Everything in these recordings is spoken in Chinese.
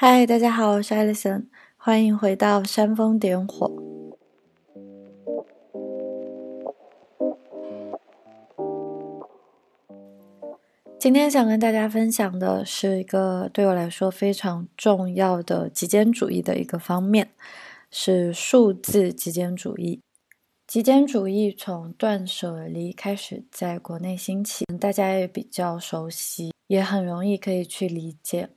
嗨，大家好，我是艾丽森，欢迎回到煽风点火。今天想跟大家分享的是一个对我来说非常重要的极简主义的一个方面，是数字极简主义。极简主义从断舍离开始在国内兴起，大家也比较熟悉，也很容易可以去理解。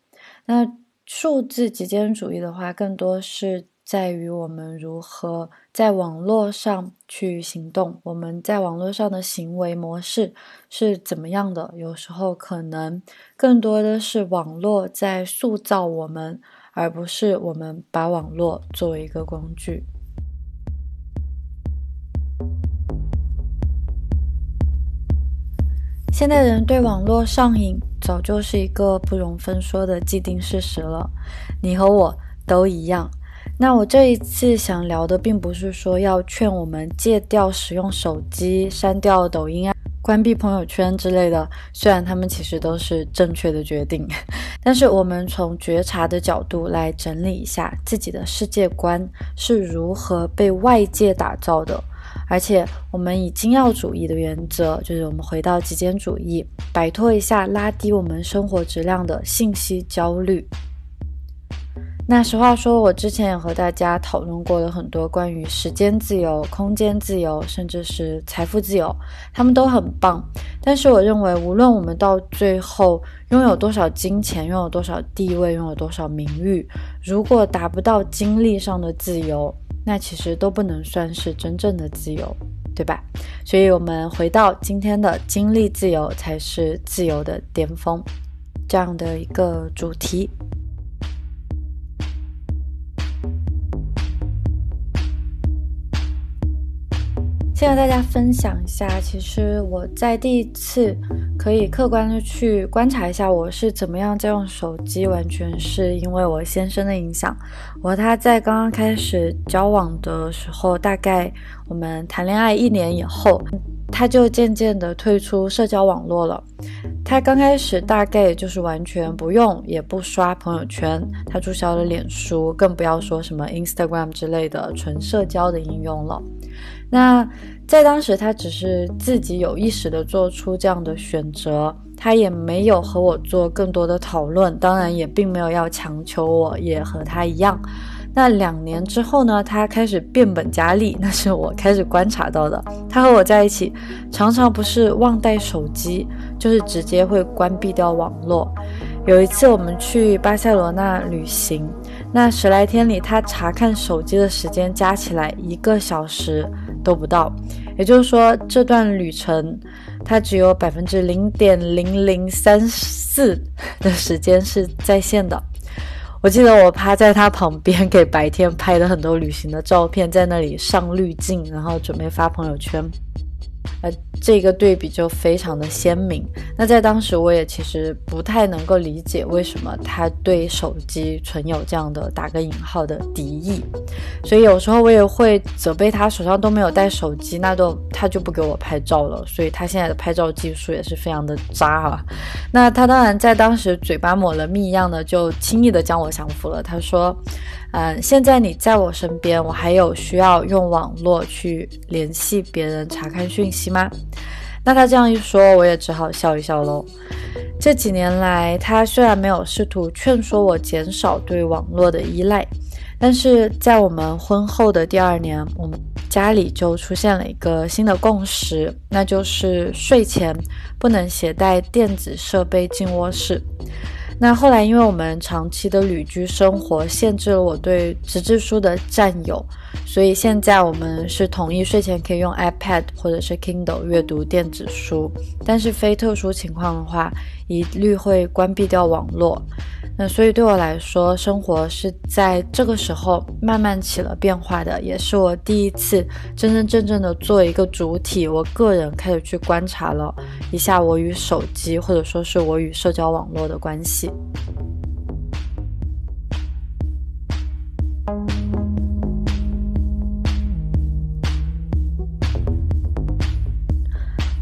那数字极简主义的话，更多是在于我们如何在网络上去行动，我们在网络上的行为模式是怎么样的？有时候可能更多的是网络在塑造我们，而不是我们把网络作为一个工具。现代人对网络上瘾，早就是一个不容分说的既定事实了。你和我都一样。那我这一次想聊的，并不是说要劝我们戒掉使用手机、删掉抖音啊、关闭朋友圈之类的。虽然他们其实都是正确的决定，但是我们从觉察的角度来整理一下自己的世界观是如何被外界打造的。而且，我们以精要主义的原则，就是我们回到极简主义，摆脱一下拉低我们生活质量的信息焦虑。那实话说，我之前也和大家讨论过了很多关于时间自由、空间自由，甚至是财富自由，他们都很棒。但是，我认为，无论我们到最后拥有多少金钱、拥有多少地位、拥有多少名誉，如果达不到精力上的自由，那其实都不能算是真正的自由，对吧？所以，我们回到今天的经历自由才是自由的巅峰这样的一个主题。先和大家分享一下，其实我在第一次可以客观的去观察一下我是怎么样在用手机，完全是因为我先生的影响。我和他在刚刚开始交往的时候，大概我们谈恋爱一年以后，他就渐渐的退出社交网络了。他刚开始大概就是完全不用，也不刷朋友圈，他注销了脸书，更不要说什么 Instagram 之类的纯社交的应用了。那在当时，他只是自己有意识的做出这样的选择，他也没有和我做更多的讨论，当然也并没有要强求我也和他一样。那两年之后呢，他开始变本加厉，那是我开始观察到的。他和我在一起，常常不是忘带手机，就是直接会关闭掉网络。有一次我们去巴塞罗那旅行，那十来天里，他查看手机的时间加起来一个小时。都不到，也就是说，这段旅程他只有百分之零点零零三四的时间是在线的。我记得我趴在他旁边，给白天拍的很多旅行的照片，在那里上滤镜，然后准备发朋友圈。呃，这个对比就非常的鲜明。那在当时，我也其实不太能够理解为什么他对手机存有这样的打个引号的敌意。所以有时候我也会责备他手上都没有带手机，那都他就不给我拍照了。所以他现在的拍照技术也是非常的渣啊。那他当然在当时嘴巴抹了蜜一样的，就轻易的将我降服了。他说。嗯，现在你在我身边，我还有需要用网络去联系别人、查看讯息吗？那他这样一说，我也只好笑一笑喽。这几年来，他虽然没有试图劝说我减少对网络的依赖，但是在我们婚后的第二年，我们家里就出现了一个新的共识，那就是睡前不能携带电子设备进卧室。那后来，因为我们长期的旅居生活限制了我对纸质书的占有，所以现在我们是同意睡前可以用 iPad 或者是 Kindle 阅读电子书，但是非特殊情况的话，一律会关闭掉网络。那所以对我来说，生活是在这个时候慢慢起了变化的，也是我第一次真真正正的做一个主体，我个人开始去观察了一下我与手机，或者说是我与社交网络的关系。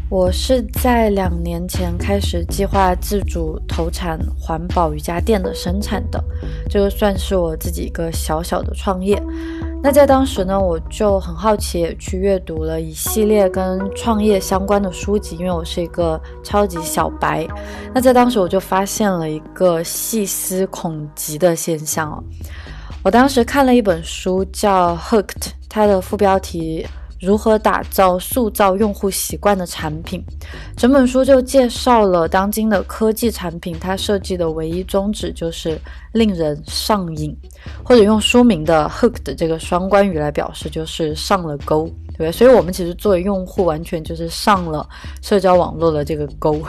我是在两年前开始计划自主投产环保瑜伽垫的生产的，这个算是我自己一个小小的创业。那在当时呢，我就很好奇，也去阅读了一系列跟创业相关的书籍，因为我是一个超级小白。那在当时我就发现了一个细思恐极的现象哦，我当时看了一本书叫《Hooked》，它的副标题。如何打造塑造用户习惯的产品？整本书就介绍了当今的科技产品，它设计的唯一宗旨就是令人上瘾，或者用书名的 “hook” 的这个双关语来表示，就是上了钩，对不对？所以，我们其实作为用户，完全就是上了社交网络的这个钩。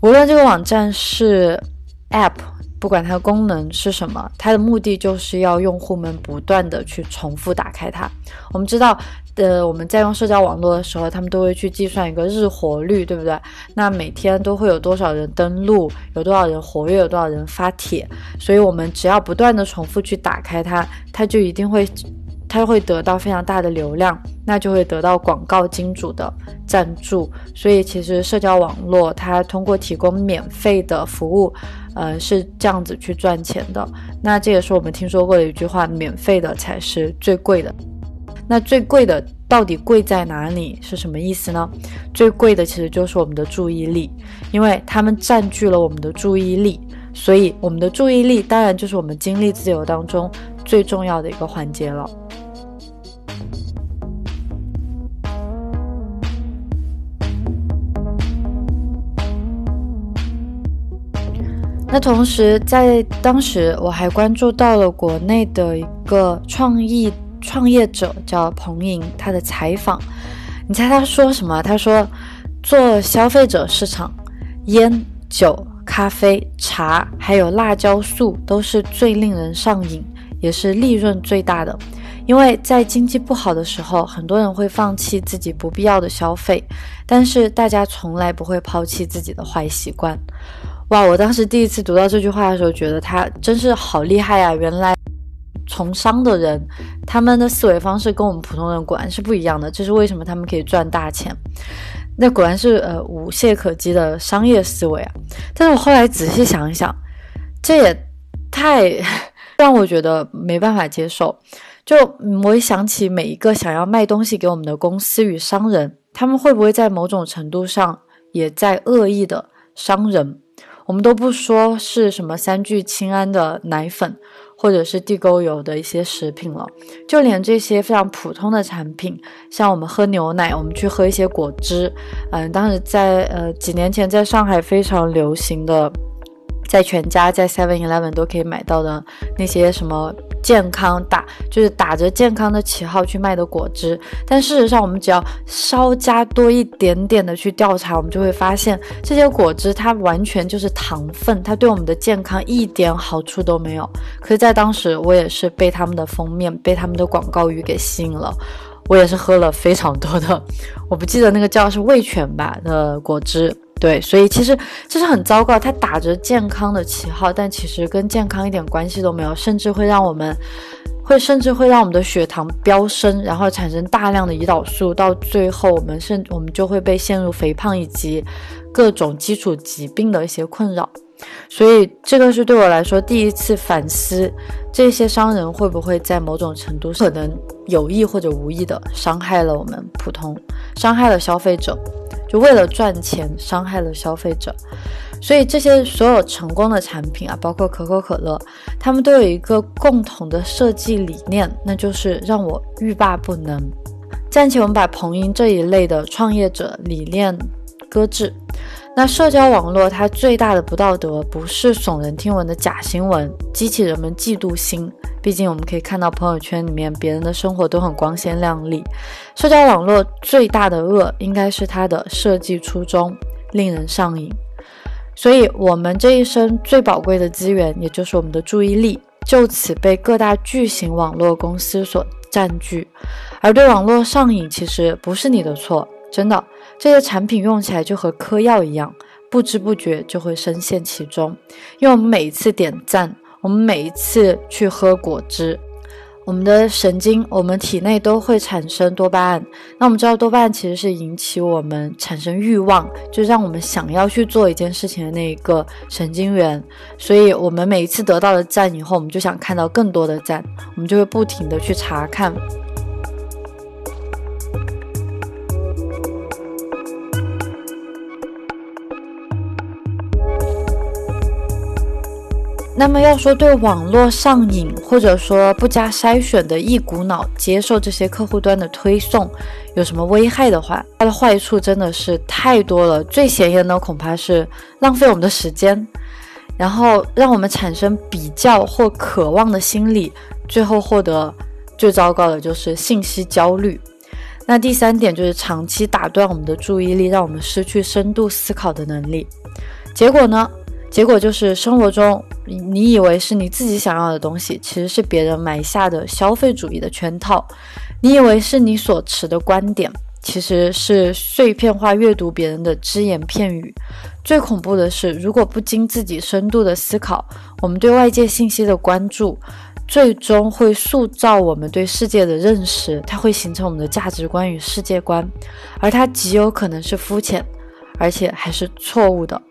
无论这个网站是 App，不管它的功能是什么，它的目的就是要用户们不断的去重复打开它。我们知道。呃，我们在用社交网络的时候，他们都会去计算一个日活率，对不对？那每天都会有多少人登录，有多少人活跃，有多少人发帖，所以我们只要不断的重复去打开它，它就一定会，它会得到非常大的流量，那就会得到广告金主的赞助。所以其实社交网络它通过提供免费的服务，呃，是这样子去赚钱的。那这也是我们听说过的一句话：免费的才是最贵的。那最贵的到底贵在哪里？是什么意思呢？最贵的其实就是我们的注意力，因为他们占据了我们的注意力，所以我们的注意力当然就是我们精力自由当中最重要的一个环节了。那同时，在当时我还关注到了国内的一个创意。创业者叫彭莹，他的采访，你猜他说什么？他说，做消费者市场，烟、酒、咖啡、茶，还有辣椒素都是最令人上瘾，也是利润最大的。因为在经济不好的时候，很多人会放弃自己不必要的消费，但是大家从来不会抛弃自己的坏习惯。哇！我当时第一次读到这句话的时候，觉得他真是好厉害呀！原来。从商的人，他们的思维方式跟我们普通人果然是不一样的。这是为什么他们可以赚大钱？那果然是呃无懈可击的商业思维啊！但是我后来仔细想一想，这也太让我觉得没办法接受。就我一想起每一个想要卖东西给我们的公司与商人，他们会不会在某种程度上也在恶意的伤人？我们都不说是什么三聚氰胺的奶粉。或者是地沟油的一些食品了，就连这些非常普通的产品，像我们喝牛奶，我们去喝一些果汁，嗯，当时在呃几年前在上海非常流行的。在全家、在 Seven Eleven 都可以买到的那些什么健康打，就是打着健康的旗号去卖的果汁，但事实上，我们只要稍加多一点点的去调查，我们就会发现这些果汁它完全就是糖分，它对我们的健康一点好处都没有。可是，在当时，我也是被他们的封面、被他们的广告语给吸引了，我也是喝了非常多的，我不记得那个叫是味全吧的果汁。对，所以其实这是很糟糕。它打着健康的旗号，但其实跟健康一点关系都没有，甚至会让我们，会甚至会让我们的血糖飙升，然后产生大量的胰岛素，到最后我们甚我们就会被陷入肥胖以及各种基础疾病的一些困扰。所以这个是对我来说第一次反思，这些商人会不会在某种程度可能有意或者无意的伤害了我们普通，伤害了消费者。就为了赚钱，伤害了消费者，所以这些所有成功的产品啊，包括可口可乐，他们都有一个共同的设计理念，那就是让我欲罢不能。暂且我们把彭英这一类的创业者理念搁置。那社交网络它最大的不道德，不是耸人听闻的假新闻，激起人们嫉妒心。毕竟我们可以看到朋友圈里面别人的生活都很光鲜亮丽。社交网络最大的恶应该是它的设计初衷令人上瘾。所以，我们这一生最宝贵的资源，也就是我们的注意力，就此被各大巨型网络公司所占据。而对网络上瘾，其实不是你的错，真的，这些产品用起来就和嗑药一样，不知不觉就会深陷其中。因为我们每一次点赞。我们每一次去喝果汁，我们的神经，我们体内都会产生多巴胺。那我们知道，多巴胺其实是引起我们产生欲望，就让我们想要去做一件事情的那一个神经元。所以，我们每一次得到了赞以后，我们就想看到更多的赞，我们就会不停的去查看。那么要说对网络上瘾，或者说不加筛选的一股脑接受这些客户端的推送有什么危害的话，它的坏处真的是太多了。最显眼的恐怕是浪费我们的时间，然后让我们产生比较或渴望的心理，最后获得最糟糕的就是信息焦虑。那第三点就是长期打断我们的注意力，让我们失去深度思考的能力。结果呢？结果就是生活中，你以为是你自己想要的东西，其实是别人埋下的消费主义的圈套；你以为是你所持的观点，其实是碎片化阅读别人的只言片语。最恐怖的是，如果不经自己深度的思考，我们对外界信息的关注，最终会塑造我们对世界的认识，它会形成我们的价值观与世界观，而它极有可能是肤浅，而且还是错误的。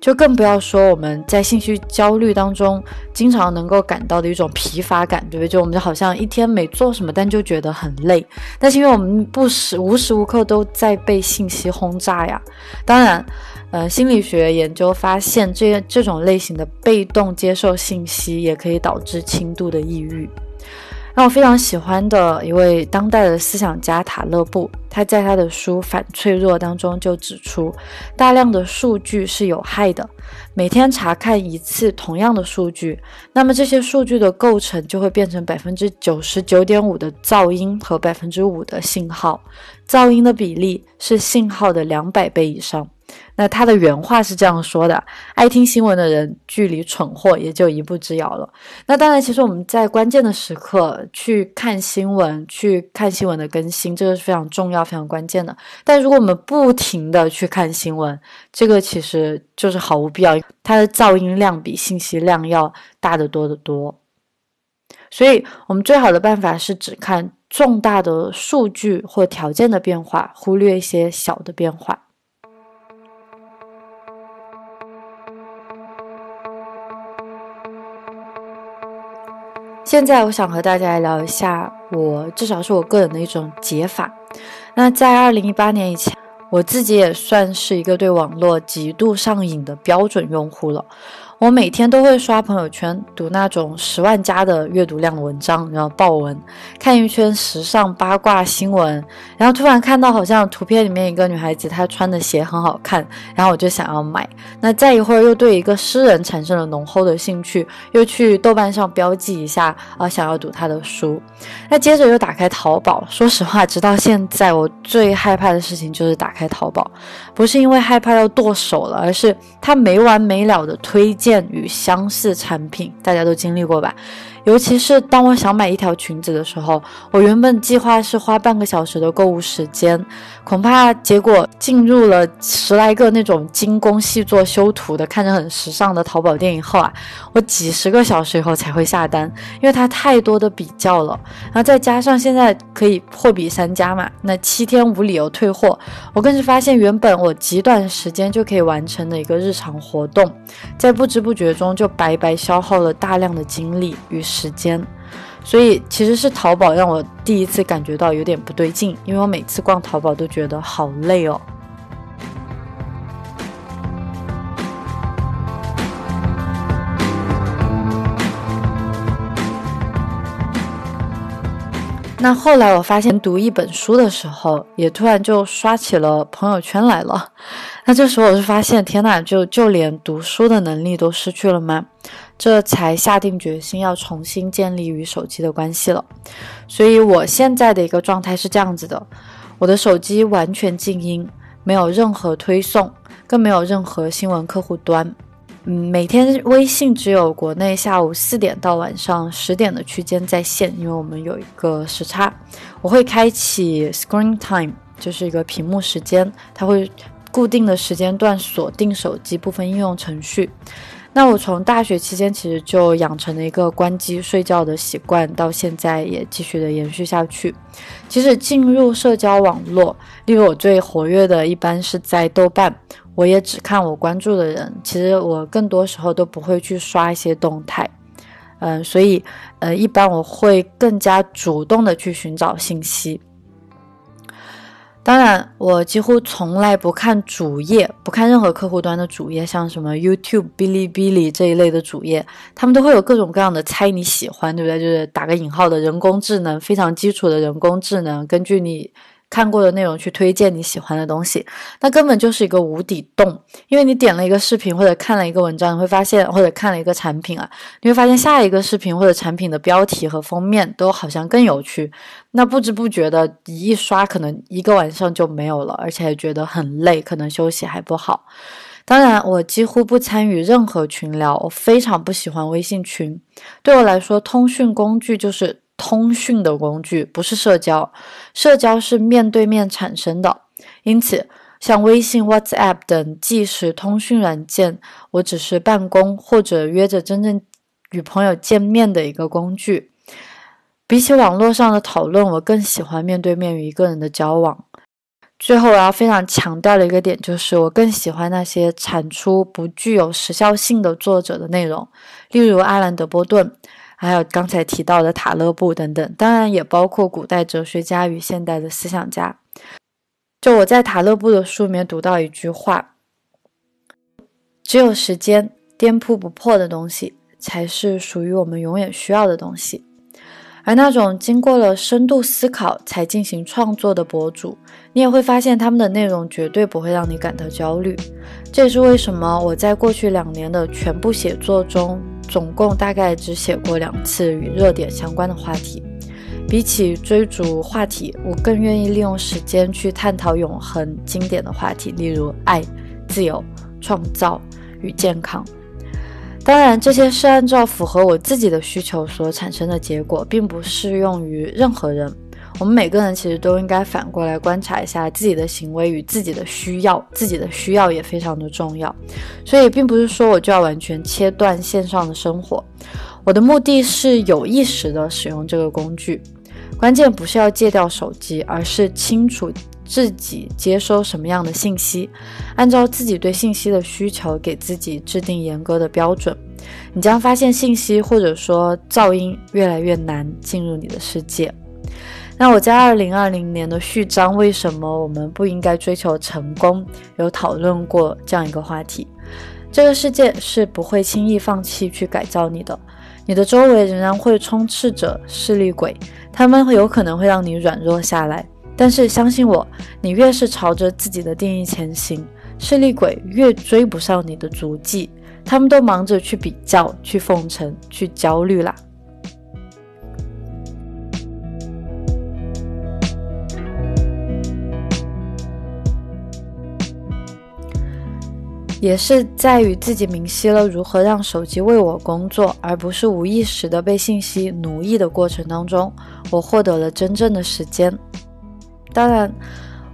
就更不要说我们在信息焦虑当中经常能够感到的一种疲乏感，对不对？就我们就好像一天没做什么，但就觉得很累。但是因为我们不时无时无刻都在被信息轰炸呀。当然，呃，心理学研究发现，这这种类型的被动接受信息也可以导致轻度的抑郁。我非常喜欢的一位当代的思想家塔勒布，他在他的书《反脆弱》当中就指出，大量的数据是有害的。每天查看一次同样的数据，那么这些数据的构成就会变成百分之九十九点五的噪音和百分之五的信号，噪音的比例是信号的两百倍以上。那他的原话是这样说的：“爱听新闻的人，距离蠢货也就一步之遥了。”那当然，其实我们在关键的时刻去看新闻，去看新闻的更新，这个是非常重要、非常关键的。但如果我们不停的去看新闻，这个其实就是毫无必要，它的噪音量比信息量要大得多得多。所以，我们最好的办法是只看重大的数据或条件的变化，忽略一些小的变化。现在我想和大家来聊一下，我至少是我个人的一种解法。那在二零一八年以前，我自己也算是一个对网络极度上瘾的标准用户了。我每天都会刷朋友圈，读那种十万加的阅读量的文章，然后爆文，看一圈时尚八卦新闻，然后突然看到好像图片里面一个女孩子她穿的鞋很好看，然后我就想要买。那再一会儿又对一个诗人产生了浓厚的兴趣，又去豆瓣上标记一下啊，想要读他的书。那接着又打开淘宝，说实话，直到现在我最害怕的事情就是打开淘宝，不是因为害怕要剁手了，而是它没完没了的推荐。与相似产品，大家都经历过吧？尤其是当我想买一条裙子的时候，我原本计划是花半个小时的购物时间，恐怕结果进入了十来个那种精工细作修图的、看着很时尚的淘宝店以后啊，我几十个小时以后才会下单，因为它太多的比较了。然后再加上现在可以货比三家嘛，那七天无理由退货，我更是发现原本我极短时间就可以完成的一个日常活动，在不知不觉中就白白消耗了大量的精力与。时间，所以其实是淘宝让我第一次感觉到有点不对劲，因为我每次逛淘宝都觉得好累哦。那后来我发现，读一本书的时候，也突然就刷起了朋友圈来了。那这时候我就发现，天呐，就就连读书的能力都失去了吗？这才下定决心要重新建立与手机的关系了。所以我现在的一个状态是这样子的：我的手机完全静音，没有任何推送，更没有任何新闻客户端。嗯，每天微信只有国内下午四点到晚上十点的区间在线，因为我们有一个时差。我会开启 Screen Time，就是一个屏幕时间，它会固定的时间段锁定手机部分应用程序。那我从大学期间其实就养成了一个关机睡觉的习惯，到现在也继续的延续下去。即使进入社交网络，例如我最活跃的一般是在豆瓣，我也只看我关注的人。其实我更多时候都不会去刷一些动态，嗯，所以呃，一般我会更加主动的去寻找信息。当然，我几乎从来不看主页，不看任何客户端的主页，像什么 YouTube、哔哩哔哩这一类的主页，他们都会有各种各样的猜你喜欢，对不对？就是打个引号的人工智能，非常基础的人工智能，根据你。看过的内容去推荐你喜欢的东西，那根本就是一个无底洞。因为你点了一个视频或者看了一个文章，你会发现，或者看了一个产品啊，你会发现下一个视频或者产品的标题和封面都好像更有趣。那不知不觉的一刷，可能一个晚上就没有了，而且还觉得很累，可能休息还不好。当然，我几乎不参与任何群聊，我非常不喜欢微信群。对我来说，通讯工具就是。通讯的工具不是社交，社交是面对面产生的。因此，像微信、WhatsApp 等即时通讯软件，我只是办公或者约着真正与朋友见面的一个工具。比起网络上的讨论，我更喜欢面对面与一个人的交往。最后，我要非常强调的一个点就是，我更喜欢那些产出不具有时效性的作者的内容，例如阿兰·德波顿。还有刚才提到的塔勒布等等，当然也包括古代哲学家与现代的思想家。就我在塔勒布的书里面读到一句话：“只有时间颠扑不破的东西，才是属于我们永远需要的东西。”而那种经过了深度思考才进行创作的博主，你也会发现他们的内容绝对不会让你感到焦虑。这也是为什么我在过去两年的全部写作中。总共大概只写过两次与热点相关的话题。比起追逐话题，我更愿意利用时间去探讨永恒经典的话题，例如爱、自由、创造与健康。当然，这些是按照符合我自己的需求所产生的结果，并不适用于任何人。我们每个人其实都应该反过来观察一下自己的行为与自己的需要，自己的需要也非常的重要。所以，并不是说我就要完全切断线上的生活，我的目的是有意识的使用这个工具。关键不是要戒掉手机，而是清楚自己接收什么样的信息，按照自己对信息的需求，给自己制定严格的标准。你将发现信息或者说噪音越来越难进入你的世界。那我在二零二零年的序章，为什么我们不应该追求成功？有讨论过这样一个话题：这个世界是不会轻易放弃去改造你的，你的周围仍然会充斥着势利鬼，他们有可能会让你软弱下来。但是相信我，你越是朝着自己的定义前行，势利鬼越追不上你的足迹，他们都忙着去比较、去奉承、去焦虑啦。也是在与自己明晰了如何让手机为我工作，而不是无意识的被信息奴役的过程当中，我获得了真正的时间。当然，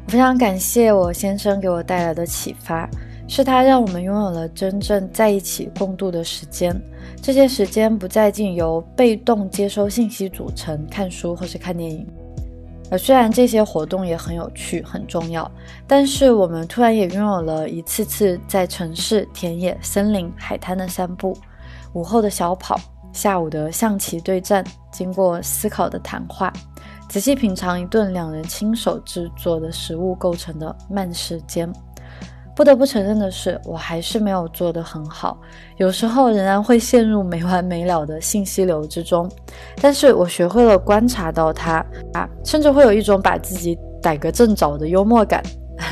我非常感谢我先生给我带来的启发，是他让我们拥有了真正在一起共度的时间。这些时间不再仅由被动接收信息组成，看书或是看电影。而虽然这些活动也很有趣、很重要，但是我们突然也拥有了一次次在城市、田野、森林、海滩的散步，午后的小跑，下午的象棋对战，经过思考的谈话，仔细品尝一顿两人亲手制作的食物构成的慢时间。不得不承认的是，我还是没有做得很好，有时候仍然会陷入没完没了的信息流之中。但是我学会了观察到它，啊，甚至会有一种把自己逮个正着的幽默感。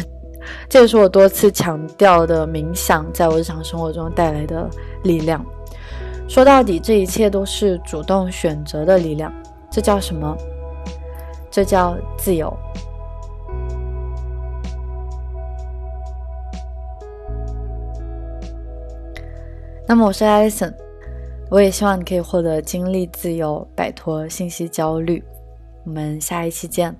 这也是我多次强调的冥想在我日常生活中带来的力量。说到底，这一切都是主动选择的力量。这叫什么？这叫自由。那么我是 Alison，我也希望你可以获得精力自由，摆脱信息焦虑。我们下一期见。